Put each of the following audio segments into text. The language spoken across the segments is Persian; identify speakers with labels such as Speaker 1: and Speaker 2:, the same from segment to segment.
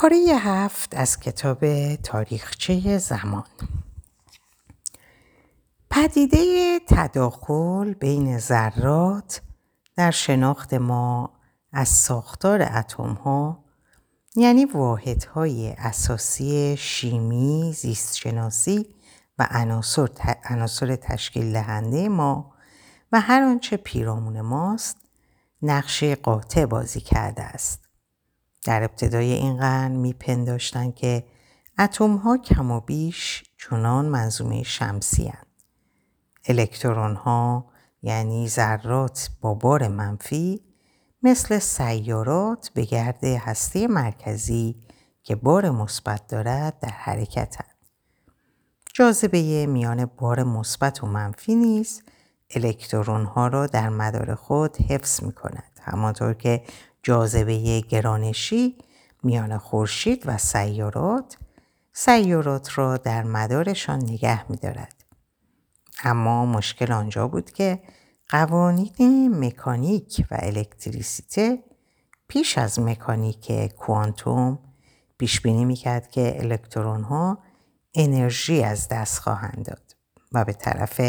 Speaker 1: پاره هفت از کتاب تاریخچه زمان پدیده تداخل بین ذرات در شناخت ما از ساختار اتم ها یعنی واحدهای اساسی شیمی، زیستشناسی و عناصر تشکیل دهنده ما و هر آنچه پیرامون ماست نقش قاطع بازی کرده است. در ابتدای این قرن میپنداشتند که اتم ها کم و بیش چنان منظومه شمسی هن. الکترون ها یعنی ذرات با بار منفی مثل سیارات به گرد هسته مرکزی که بار مثبت دارد در حرکتند. جاذبه میان بار مثبت و منفی نیز الکترون ها را در مدار خود حفظ می کند. همانطور که جاذبه گرانشی میان خورشید و سیارات سیارات را در مدارشان نگه می دارد. اما مشکل آنجا بود که قوانین مکانیک و الکتریسیته پیش از مکانیک کوانتوم پیش بینی می‌کرد که الکترون ها انرژی از دست خواهند داد و به طرف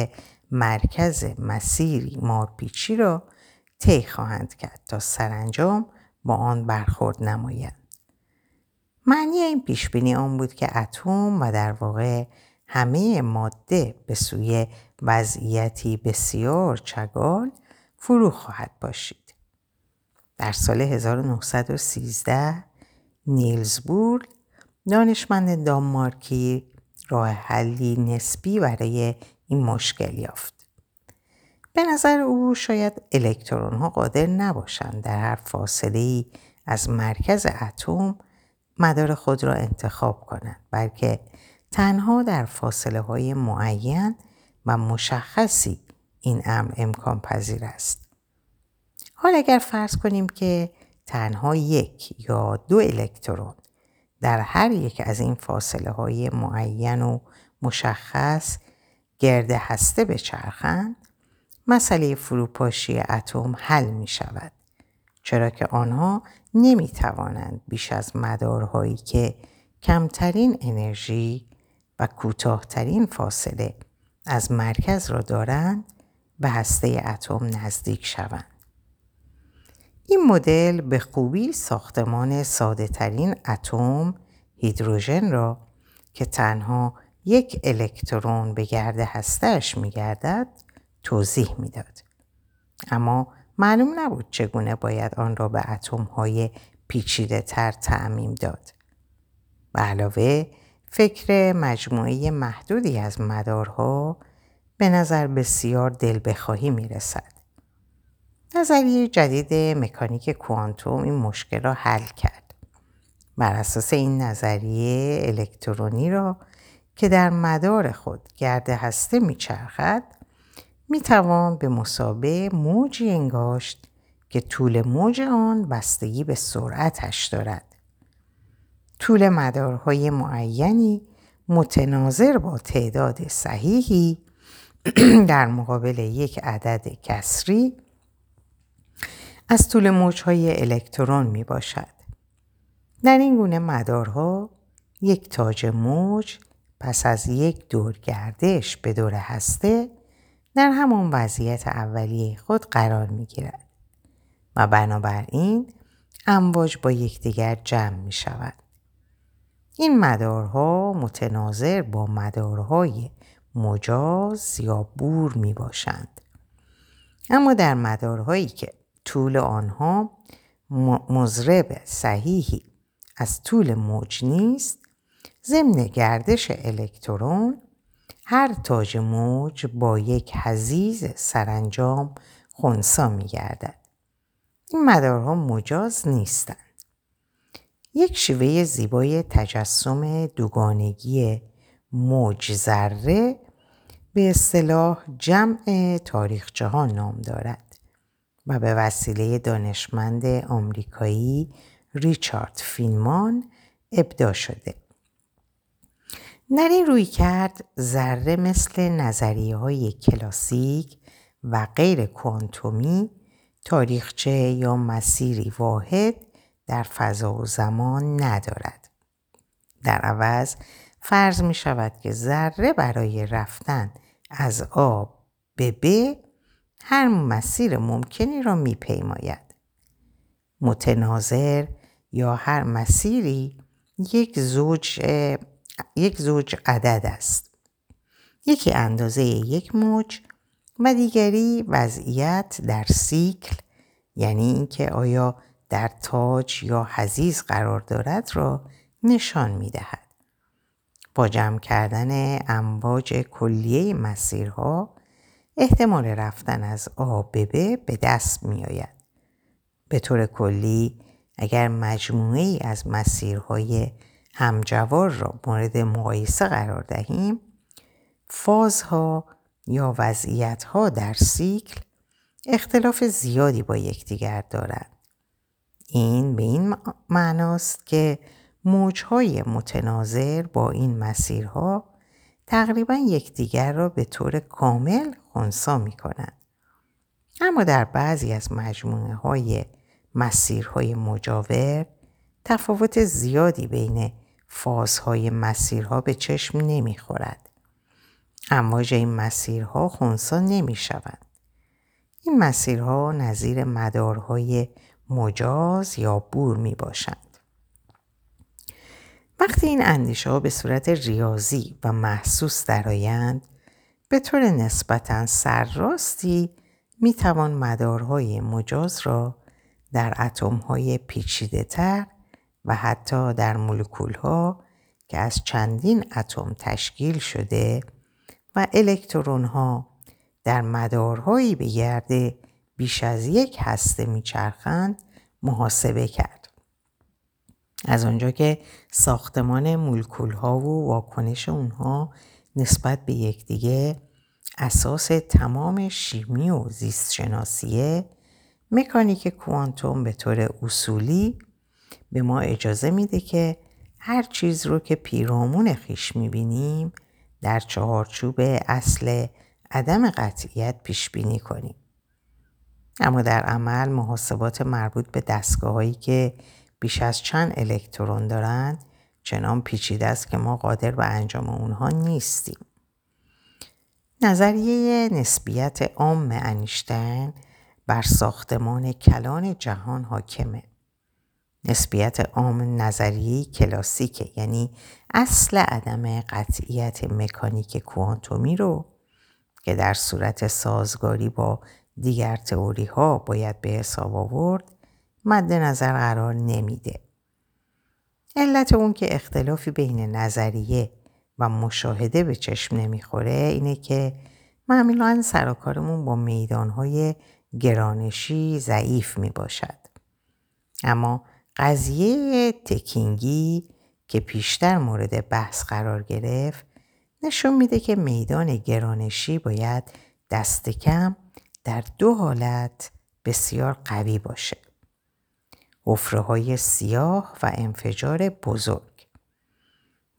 Speaker 1: مرکز مسیری مارپیچی را طی خواهند کرد تا سرانجام با آن برخورد نمایند. معنی این پیش بینی آن بود که اتم و در واقع همه ماده به سوی وضعیتی بسیار چگال فرو خواهد باشید. در سال 1913 نیلز بور دانشمند دانمارکی راه حلی نسبی برای این مشکل یافت. به نظر او شاید الکترون ها قادر نباشند در هر فاصله ای از مرکز اتم مدار خود را انتخاب کنند بلکه تنها در فاصله های معین و مشخصی این امر امکان پذیر است. حال اگر فرض کنیم که تنها یک یا دو الکترون در هر یک از این فاصله های معین و مشخص گرد هسته بچرخند مسئله فروپاشی اتم حل می شود. چرا که آنها نمی توانند بیش از مدارهایی که کمترین انرژی و کوتاهترین فاصله از مرکز را دارند به هسته اتم نزدیک شوند. این مدل به خوبی ساختمان ساده ترین اتم هیدروژن را که تنها یک الکترون به گرد هستهش می گردد توضیح می‌داد. اما معلوم نبود چگونه باید آن را به اتم های پیچیده تر تعمیم داد. به علاوه فکر مجموعه محدودی از مدارها به نظر بسیار دل بخواهی می رسد. نظریه جدید مکانیک کوانتوم این مشکل را حل کرد. بر اساس این نظریه الکترونی را که در مدار خود گرد هسته میچرخد می توان به مسابه موجی انگاشت که طول موج آن بستگی به سرعتش دارد. طول مدارهای معینی متناظر با تعداد صحیحی در مقابل یک عدد کسری از طول موجهای الکترون می باشد. در این گونه مدارها یک تاج موج پس از یک دور گردش به دور هسته در همان وضعیت اولیه خود قرار می گیرد و بنابراین امواج با یکدیگر جمع می شود. این مدارها متناظر با مدارهای مجاز یا بور می باشند. اما در مدارهایی که طول آنها مضرب صحیحی از طول موج نیست ضمن گردش الکترون هر تاج موج با یک حزیز سرانجام خونسا می گردد. این مدارها مجاز نیستند. یک شیوه زیبای تجسم دوگانگی موج ذره به اصطلاح جمع تاریخ جهان نام دارد و به وسیله دانشمند آمریکایی ریچارد فینمان ابدا شده. در این روی کرد ذره مثل نظریه های کلاسیک و غیر کوانتومی تاریخچه یا مسیری واحد در فضا و زمان ندارد. در عوض فرض می شود که ذره برای رفتن از آب به ب هر مسیر ممکنی را می پیماید. متناظر یا هر مسیری یک زوج, یک زوج عدد است. یکی اندازه یک موج و دیگری وضعیت در سیکل یعنی اینکه آیا در تاج یا حزیز قرار دارد را نشان می دهد. با جمع کردن امواج کلیه مسیرها احتمال رفتن از آ به ب به دست می آید. به طور کلی اگر مجموعه ای از مسیرهای همجوار را مورد مقایسه قرار دهیم فازها یا وضعیتها در سیکل اختلاف زیادی با یکدیگر دارند. این به این معناست که موجهای متناظر با این مسیرها تقریبا یکدیگر را به طور کامل خونسا می کنند. اما در بعضی از مجموعه های مسیرهای مجاور تفاوت زیادی بین فازهای مسیرها به چشم نمی خورد. امواج این مسیرها خونسا نمی شوند. این مسیرها نظیر مدارهای مجاز یا بور می باشند. وقتی این اندیشه ها به صورت ریاضی و محسوس درآیند به طور نسبتا سرراستی می توان مدارهای مجاز را در اتم های پیچیده تر و حتی در مولکول ها که از چندین اتم تشکیل شده و الکترون ها در مدارهایی به گرد بیش از یک هسته میچرخند محاسبه کرد. از آنجا که ساختمان مولکول ها و واکنش اونها نسبت به یکدیگه اساس تمام شیمی و زیست شناسیه مکانیک کوانتوم به طور اصولی به ما اجازه میده که هر چیز رو که پیرامون خیش می‌بینیم در چهارچوب اصل عدم قطعیت پیش بینی کنیم. اما در عمل محاسبات مربوط به دستگاه هایی که بیش از چند الکترون دارند چنان پیچیده است که ما قادر به انجام اونها نیستیم. نظریه نسبیت عام انیشتین بر ساختمان کلان جهان حاکمه. نسبیت عام نظریه کلاسیکه یعنی اصل عدم قطعیت مکانیک کوانتومی رو که در صورت سازگاری با دیگر تئوری ها باید به حساب آورد مد نظر قرار نمیده. علت اون که اختلافی بین نظریه و مشاهده به چشم نمی‌خوره اینه که معمولا سراکارمون با میدانهای گرانشی ضعیف می باشد. اما قضیه تکینگی که پیشتر مورد بحث قرار گرفت نشون میده که میدان گرانشی باید دست کم در دو حالت بسیار قوی باشه. حفره های سیاه و انفجار بزرگ.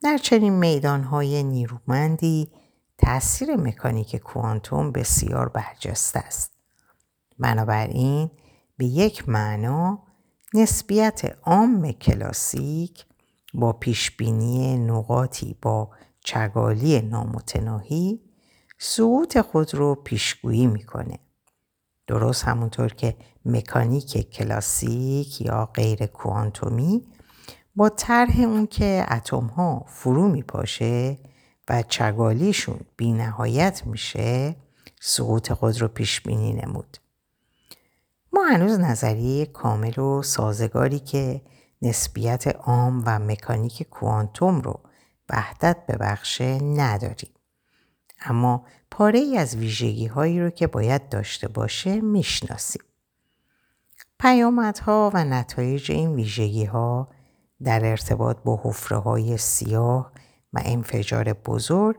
Speaker 1: در چنین میدان های نیرومندی تاثیر مکانیک کوانتوم بسیار برجسته است. بنابراین به یک معنا نسبیت عام کلاسیک با پیشبینی نقاطی با چگالی نامتناهی سقوط خود رو پیشگویی می‌کنه. درست همونطور که مکانیک کلاسیک یا غیر کوانتومی با طرح اون که اتم ها فرو میپاشه و چگالیشون بی نهایت میشه سقوط خود رو پیش بینی نمود. هنوز نظریه کامل و سازگاری که نسبیت عام و مکانیک کوانتوم رو وحدت ببخشه نداریم. اما پاره ای از ویژگی هایی رو که باید داشته باشه می‌شناسیم. پیامدها و نتایج این ویژگی ها در ارتباط با حفره های سیاه و انفجار بزرگ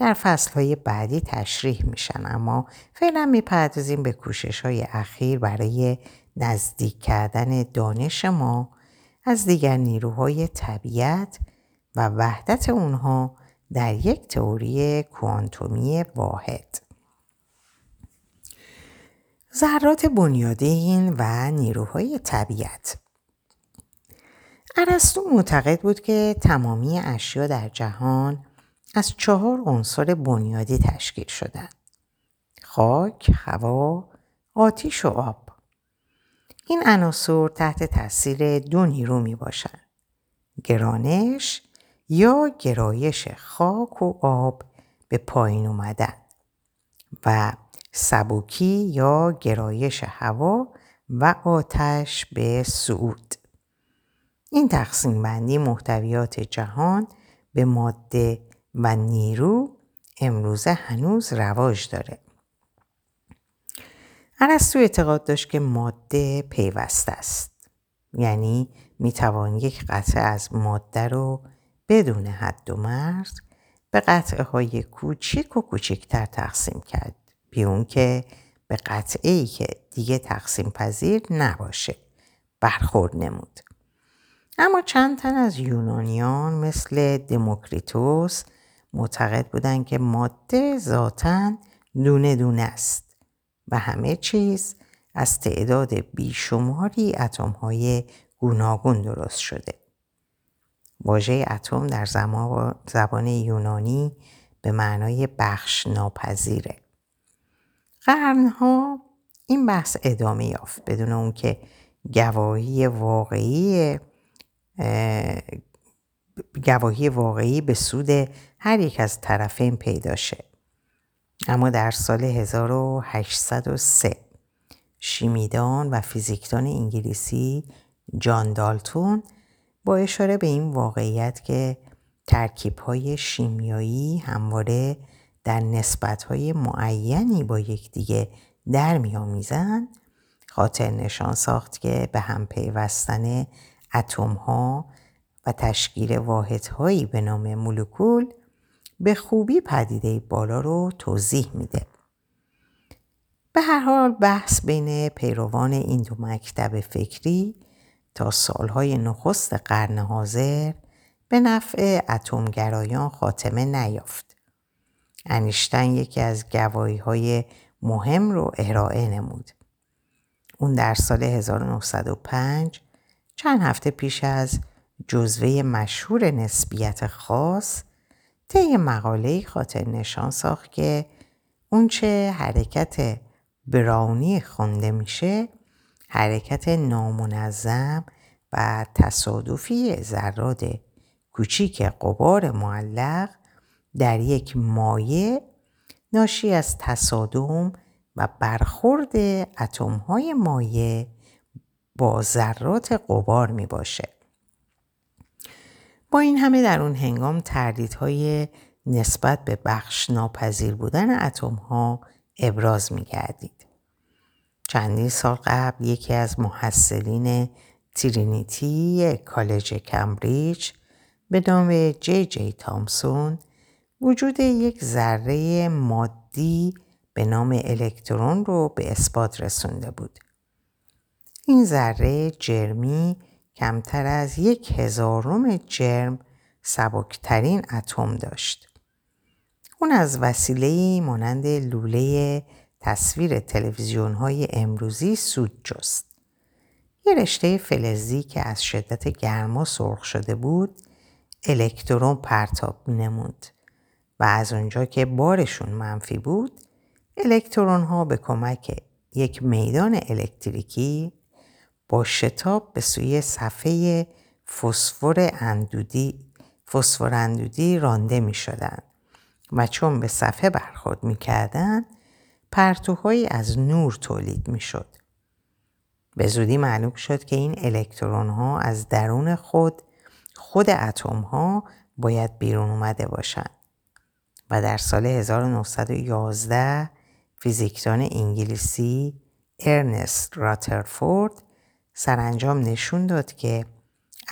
Speaker 1: در های بعدی تشریح میشن اما فعلا می‌پردازیم به کوشش های اخیر برای نزدیک کردن دانش ما از دیگر نیروهای طبیعت و وحدت اونها در یک تئوری کوانتومی واحد. ذرات بنیادین و نیروهای طبیعت ارسطو معتقد بود که تمامی اشیا در جهان از چهار عنصر بنیادی تشکیل شدند. خاک، هوا، آتیش و آب. این عناصر تحت تاثیر دو نیرو می باشند. گرانش یا گرایش خاک و آب به پایین اومدن و سبوکی یا گرایش هوا و آتش به صعود. این تقسیم بندی محتویات جهان به ماده و نیرو امروزه هنوز رواج داره. ارسطو اعتقاد داشت که ماده پیوسته است. یعنی می‌توان یک قطعه از ماده رو بدون حد و مرز به قطعه های کوچیک و کوچکتر تقسیم کرد. بیون که به قطعه ای که دیگه تقسیم پذیر نباشه برخورد نمود. اما چند تن از یونانیان مثل دموکریتوس معتقد بودند که ماده ذاتا دونه دونه است و همه چیز از تعداد بیشماری اتم های گوناگون درست شده. واژه اتم در زبان یونانی به معنای بخش ناپذیره. قرنها این بحث ادامه یافت بدون اون که گواهی واقعی گواهی واقعی به سود هر یک از طرفین پیدا شه. اما در سال 1803 شیمیدان و فیزیکدان انگلیسی جان دالتون با اشاره به این واقعیت که ترکیب های شیمیایی همواره در نسبت های معینی با یکدیگه در میآمیزند خاطر نشان ساخت که به هم پیوستن اتم ها و تشکیل واحدهایی به نام مولکول به خوبی پدیده بالا رو توضیح میده. به هر حال بحث بین پیروان این دو مکتب فکری تا سالهای نخست قرن حاضر به نفع اتمگرایان خاتمه نیافت. انیشتن یکی از گواهی های مهم رو ارائه نمود. اون در سال 1905 چند هفته پیش از جزوه مشهور نسبیت خاص طی مقاله خاطر نشان ساخت که اونچه حرکت براونی خونده میشه حرکت نامنظم و تصادفی ذرات کوچیک قبار معلق در یک مایع ناشی از تصادم و برخورد اتم های مایع با ذرات قبار می باشه. با این همه در اون هنگام تردیدهای نسبت به بخش ناپذیر بودن اتم ها ابراز می گردید. چندین سال قبل یکی از محصلین ترینیتی کالج کمبریج به نام جی جی تامسون وجود یک ذره مادی به نام الکترون رو به اثبات رسونده بود. این ذره جرمی کمتر از یک هزارم جرم سبکترین اتم داشت. اون از وسیله مانند لوله تصویر تلویزیون های امروزی سود جست. یه رشته فلزی که از شدت گرما سرخ شده بود الکترون پرتاب نمود و از اونجا که بارشون منفی بود الکترون ها به کمک یک میدان الکتریکی با شتاب به سوی صفحه فسفر اندودی فسفر اندودی رانده می شدن و چون به صفحه برخورد می کردن پرتوهایی از نور تولید می شد. به زودی معلوم شد که این الکترون ها از درون خود خود اتم ها باید بیرون اومده باشند و در سال 1911 فیزیکدان انگلیسی ارنست راترفورد سرانجام نشون داد که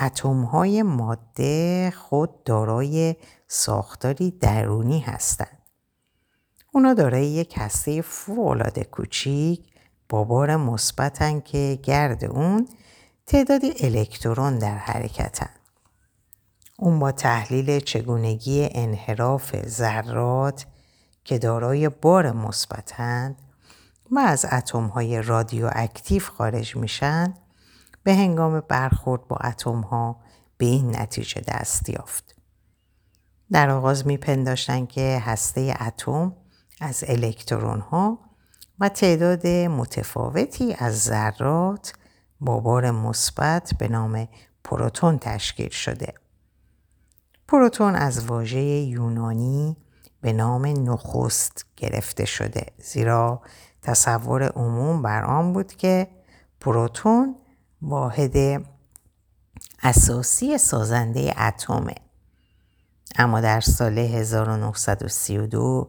Speaker 1: اتم های ماده خود دارای ساختاری درونی هستند. اونا دارای یک هسته فوقالعاده کوچیک با بار مثبتن که گرد اون تعدادی الکترون در حرکتن. اون با تحلیل چگونگی انحراف ذرات که دارای بار مثبتند و از اتم های رادیواکتیو خارج میشن به هنگام برخورد با اتم ها به این نتیجه دست یافت. در آغاز میپنداشتند که هسته اتم از الکترون ها و تعداد متفاوتی از ذرات با بار مثبت به نام پروتون تشکیل شده. پروتون از واژه یونانی به نام نخست گرفته شده زیرا تصور عموم بر آن بود که پروتون واحد اساسی سازنده اتمه اما در سال 1932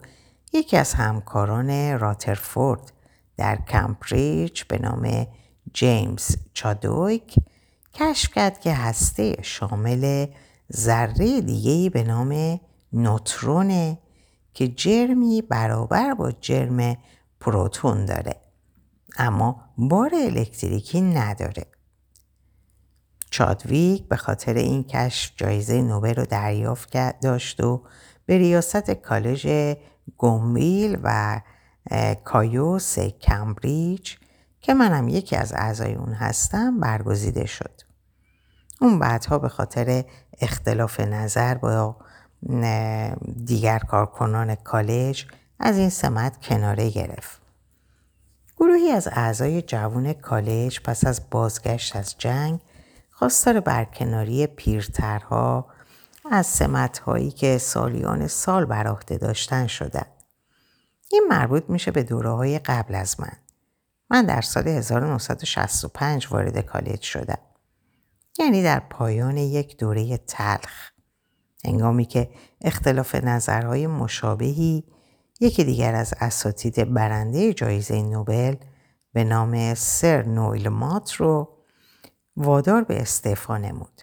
Speaker 1: یکی از همکاران راترفورد در کمبریج به نام جیمز چادویک کشف کرد که هسته شامل ذره دیگهی به نام نوترونه که جرمی برابر با جرم پروتون داره اما بار الکتریکی نداره. چادویک به خاطر این کشف جایزه نوبل رو دریافت داشت و به ریاست کالج گومویل و کایوس کمبریج که منم یکی از اعضای اون هستم برگزیده شد. اون بعدها به خاطر اختلاف نظر با دیگر کارکنان کالج از این سمت کناره گرفت. گروهی از اعضای جوان کالج پس از بازگشت از جنگ خواستار برکناری پیرترها از سمتهایی که سالیان سال بر عهده داشتن شدند. این مربوط میشه به دوره های قبل از من. من در سال 1965 وارد کالج شدم. یعنی در پایان یک دوره تلخ. هنگامی که اختلاف نظرهای مشابهی یکی دیگر از اساتید برنده جایزه نوبل به نام سر نویل مات رو وادار به استعفا نمود.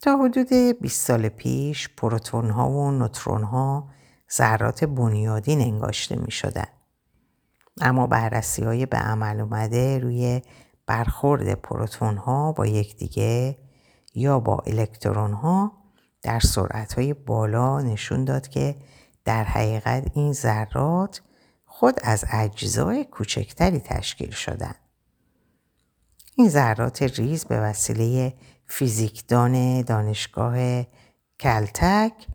Speaker 1: تا حدود 20 سال پیش پروتون ها و نوترون ها ذرات بنیادین انگاشته می شدن. اما بررسی های به عمل اومده روی برخورد پروتون ها با یکدیگه یا با الکترون ها در سرعت های بالا نشون داد که در حقیقت این ذرات خود از اجزای کوچکتری تشکیل شدن. این ذرات ریز به وسیله فیزیکدان دانشگاه کلتک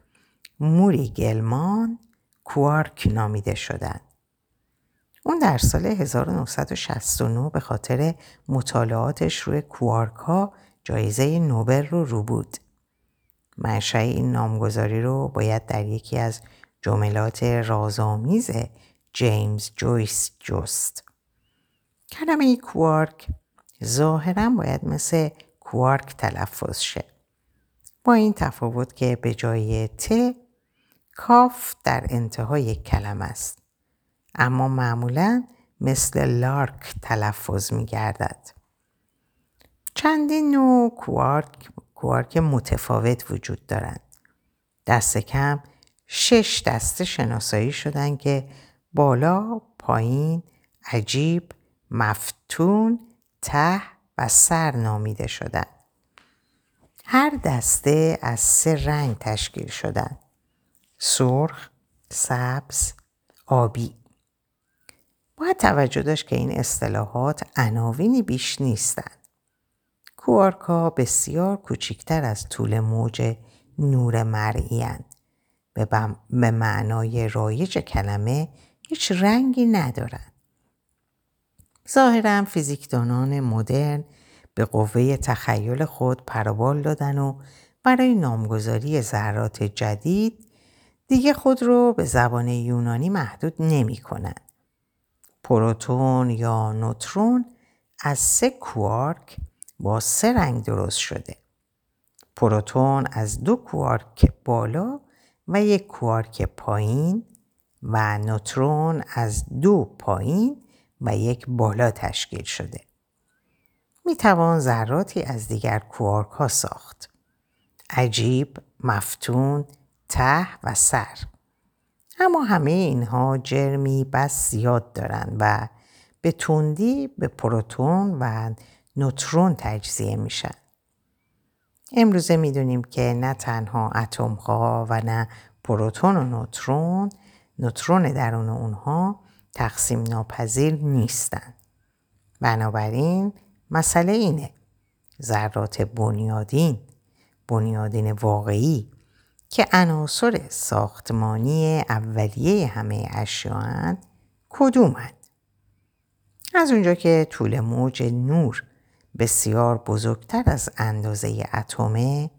Speaker 1: موری گلمان کوارک نامیده شدند. اون در سال 1969 به خاطر مطالعاتش روی کوارک ها جایزه نوبل رو رو بود. منشأ این نامگذاری رو باید در یکی از جملات رازآمیز جیمز جویس جست. کلمه کوارک ظاهرا باید مثل کوارک تلفظ شه. با این تفاوت که به جای ت کاف در انتهای کلمه است. اما معمولا مثل لارک تلفظ می گردد. چندین نوع کوارک, کوارک متفاوت وجود دارند. دست کم شش دسته شناسایی شدن که بالا، پایین، عجیب، مفتون، ته و سر نامیده شدن. هر دسته از سه رنگ تشکیل شدن. سرخ، سبز، آبی. باید توجه داشت که این اصطلاحات عناوینی بیش نیستند. کوارکا بسیار کوچکتر از طول موج نور مرئی به معنای رایج کلمه هیچ رنگی ندارند. ظاهرا فیزیکدانان مدرن به قوه تخیل خود پروبال دادن و برای نامگذاری ذرات جدید دیگه خود رو به زبان یونانی محدود نمی کنند. پروتون یا نوترون از سه کوارک با سه رنگ درست شده. پروتون از دو کوارک بالا و یک کوارک پایین و نوترون از دو پایین و یک بالا تشکیل شده. می توان ذراتی از دیگر کوارک ها ساخت. عجیب، مفتون، ته و سر. اما همه اینها جرمی بس زیاد دارند و به تندی به پروتون و نوترون تجزیه میشن. امروزه می‌دونیم که نه تنها اتم ها و نه پروتون و نوترون نوترون درون اونها تقسیم ناپذیر نیستند. بنابراین مسئله اینه ذرات بنیادین بنیادین واقعی که عناصر ساختمانی اولیه همه اشیاء کدومند؟ از اونجا که طول موج نور بسیار بزرگتر از اندازه اتمه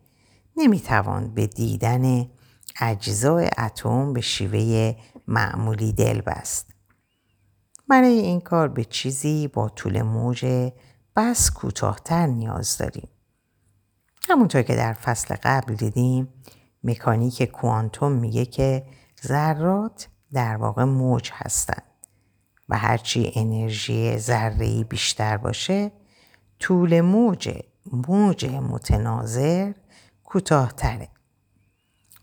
Speaker 1: نمی‌توان به دیدن اجزای اتم به شیوه معمولی دل بست. برای این کار به چیزی با طول موج بس کوتاهتر نیاز داریم. همونطور که در فصل قبل دیدیم مکانیک کوانتوم میگه که ذرات در واقع موج هستند و هرچی انرژی ذره‌ای بیشتر باشه طول موج موج متناظر کوتاهتره.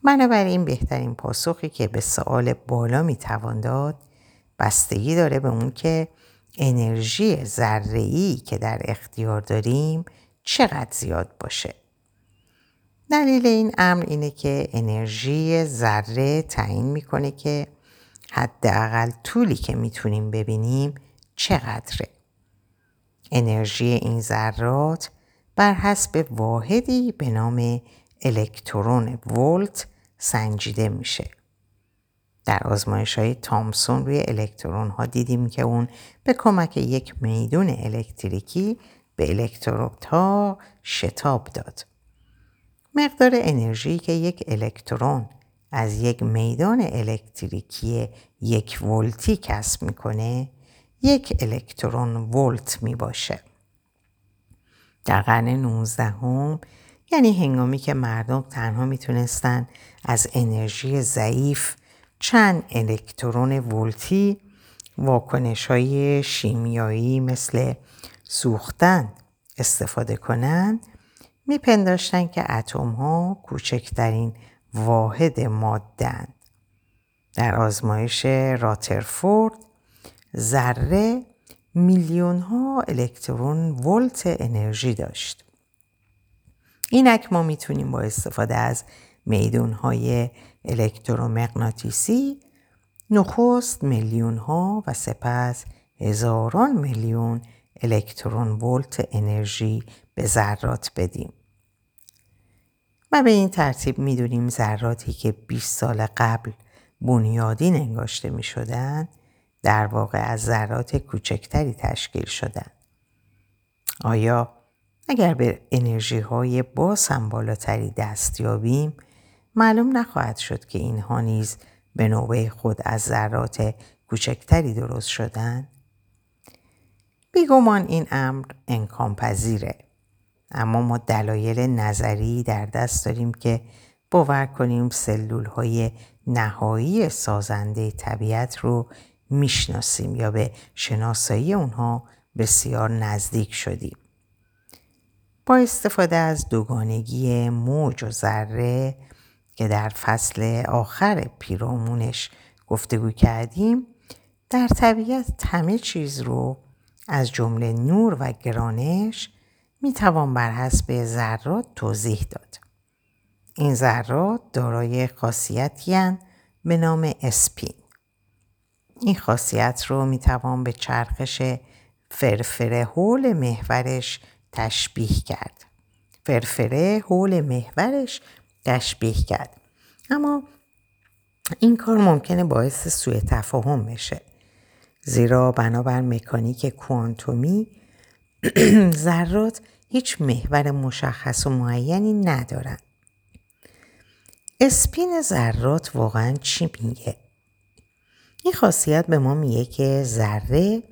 Speaker 1: بنابراین بهترین پاسخی که به سوال بالا می‌توان داد بستگی داره به اون که انرژی ذره‌ای که در اختیار داریم چقدر زیاد باشه. دلیل این امر اینه که انرژی ذره تعیین می‌کنه که حداقل طولی که می‌تونیم ببینیم چقدره. انرژی این ذرات بر حسب واحدی به نام الکترون ولت سنجیده میشه. در آزمایش های تامسون روی الکترون ها دیدیم که اون به کمک یک میدون الکتریکی به الکتروت ها شتاب داد. مقدار انرژی که یک الکترون از یک میدان الکتریکی یک ولتی کسب می‌کنه یک الکترون ولت می باشه. در قرن 19 هم یعنی هنگامی که مردم تنها می‌تونستن از انرژی ضعیف چند الکترون ولتی واکنش های شیمیایی مثل سوختن استفاده کنند میپنداشتن که اتم ها کوچکترین واحد مادن. در آزمایش راترفورد ذره میلیون ها الکترون ولت انرژی داشت. اینک ما می‌تونیم با استفاده از میدون های الکترومغناطیسی نخست میلیون ها و سپس هزاران میلیون الکترون ولت انرژی به ذرات بدیم. و به این ترتیب می‌دونیم ذراتی که 20 سال قبل بنیادین انگاشته می شدن در واقع از ذرات کوچکتری تشکیل شدن. آیا اگر به انرژی های باز هم بالاتری دست یابیم معلوم نخواهد شد که اینها نیز به نوبه خود از ذرات کوچکتری درست شدن؟ بیگمان این امر انکام پذیره. اما ما دلایل نظری در دست داریم که باور کنیم سلول های نهایی سازنده طبیعت رو می‌شناسیم یا به شناسایی اونها بسیار نزدیک شدیم. با استفاده از دوگانگی موج و ذره که در فصل آخر پیرامونش گفتگو کردیم در طبیعت همه چیز رو از جمله نور و گرانش می توان بر حسب ذرات توضیح داد. این ذرات دارای خاصیتی به نام اسپین. این خاصیت رو می توان به چرخش فرفره حول محورش تشبیه کرد. فرفره حول محورش تشبیه کرد. اما این کار ممکنه باعث سوء تفاهم بشه. زیرا بنابر مکانیک کوانتومی ذرات هیچ محور مشخص و معینی ندارند. اسپین ذرات واقعا چی میگه؟ این خاصیت به ما میگه که ذره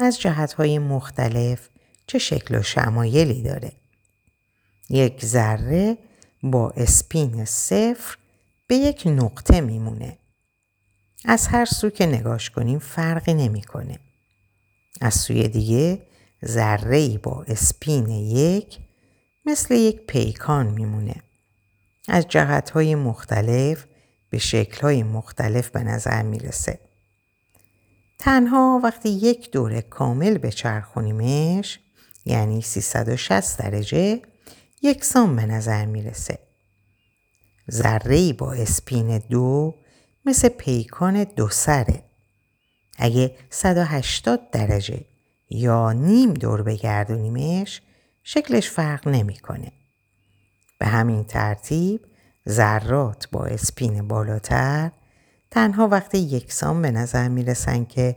Speaker 1: از جهتهای مختلف چه شکل و شمایلی داره. یک ذره با اسپین صفر به یک نقطه میمونه. از هر سو که نگاش کنیم فرقی نمی‌کنه. از سوی دیگه ذره با اسپین یک مثل یک پیکان میمونه. از جهت های مختلف به شکل های مختلف به نظر می‌رسه. تنها وقتی یک دوره کامل به چرخونیمش یعنی 360 درجه یکسان به نظر می‌رسه. ذره با اسپین دو مثل پیکان دو سره. اگه 180 درجه یا نیم دور بگردونیمش شکلش فرق نمی‌کنه. به همین ترتیب ذرات با اسپین بالاتر تنها وقتی یکسان به نظر می رسن که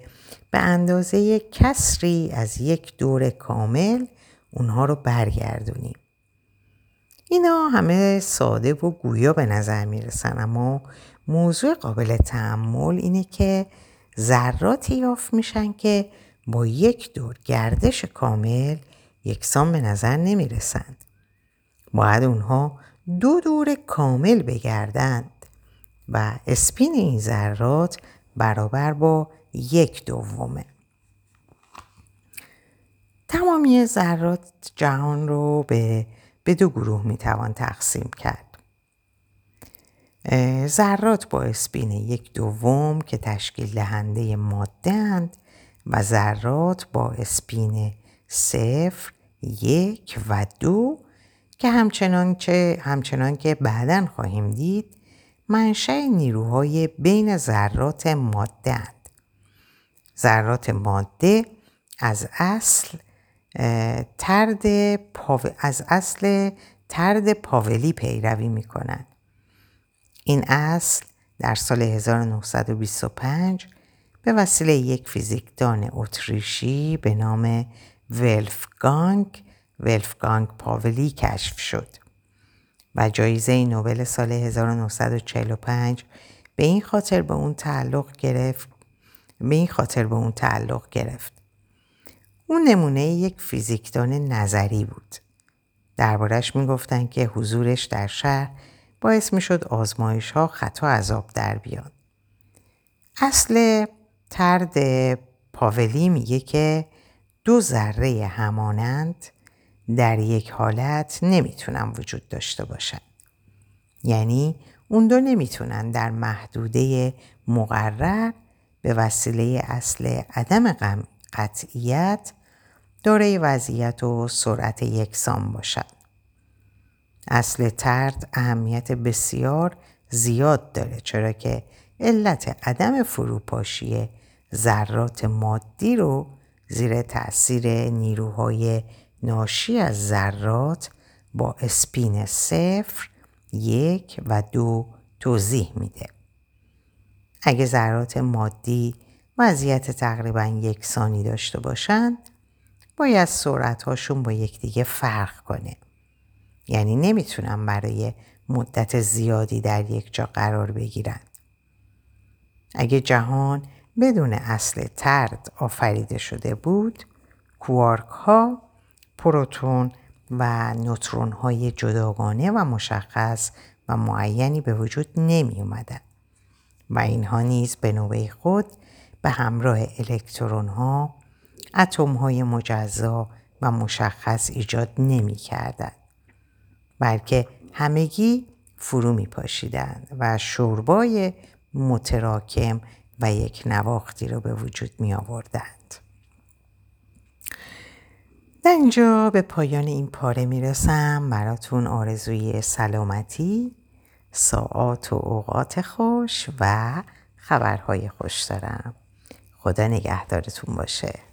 Speaker 1: به اندازه کسری از یک دور کامل اونها رو برگردونیم. اینا همه ساده و گویا به نظر می رسن اما موضوع قابل تحمل اینه که ذراتی یافت میشن که با یک دور گردش کامل یکسان به نظر نمی رسند. باید اونها دو دور کامل بگردند و اسپین این ذرات برابر با یک دومه. تمامی ذرات جهان رو به, به دو گروه می‌توان تقسیم کرد. ذرات با اسپین یک دوم که تشکیل دهنده ماده و ذرات با اسپین صفر، یک و دو که همچنان, که همچنان که بعدا خواهیم دید منشأ نیروهای بین ذرات ماده اند. ذرات ماده از اصل ترد از اصل ترد پاولی پیروی می کنند. این اصل در سال 1925 به وسیله یک فیزیکدان اتریشی به نام ولفگانگ ولفگانگ پاولی کشف شد و جایزه نوبل سال 1945 به این خاطر به اون تعلق گرفت به این خاطر به اون تعلق گرفت اون نمونه یک فیزیکدان نظری بود دربارش می‌گفتن که حضورش در شهر باعث می‌شد آزمایش ها خطا عذاب در بیان اصل ترد پاولی میگه که دو ذره همانند در یک حالت نمی‌تونن وجود داشته باشن. یعنی اون دو نمی‌تونن در محدوده مقرر به وسیله اصل عدم قطعیت داره وضعیت و سرعت یکسان باشد. اصل ترد اهمیت بسیار زیاد داره چرا که علت عدم فروپاشی ذرات مادی رو زیر تاثیر نیروهای ناشی از ذرات با اسپین صفر یک و دو توضیح میده. اگه ذرات مادی وضعیت تقریبا یکسانی داشته باشند باید سرعتهاشون با یکدیگه فرق کنه. یعنی نمی‌تونن برای مدت زیادی در یک جا قرار بگیرن. اگه جهان بدون اصل ترد آفریده شده بود کوارک ها پروتون و نوترون های جداگانه و مشخص و معینی به وجود نمی اومدن و اینها نیز به نوبه خود به همراه الکترون ها اتم های مجزا و مشخص ایجاد نمی کردن. بلکه همگی فرو می پاشیدن و شوربای متراکم و یک نواختی رو به وجود می آوردند. در اینجا به پایان این پاره می‌رسم براتون آرزوی سلامتی ساعات و اوقات خوش و خبرهای خوش دارم خدا نگهدارتون باشه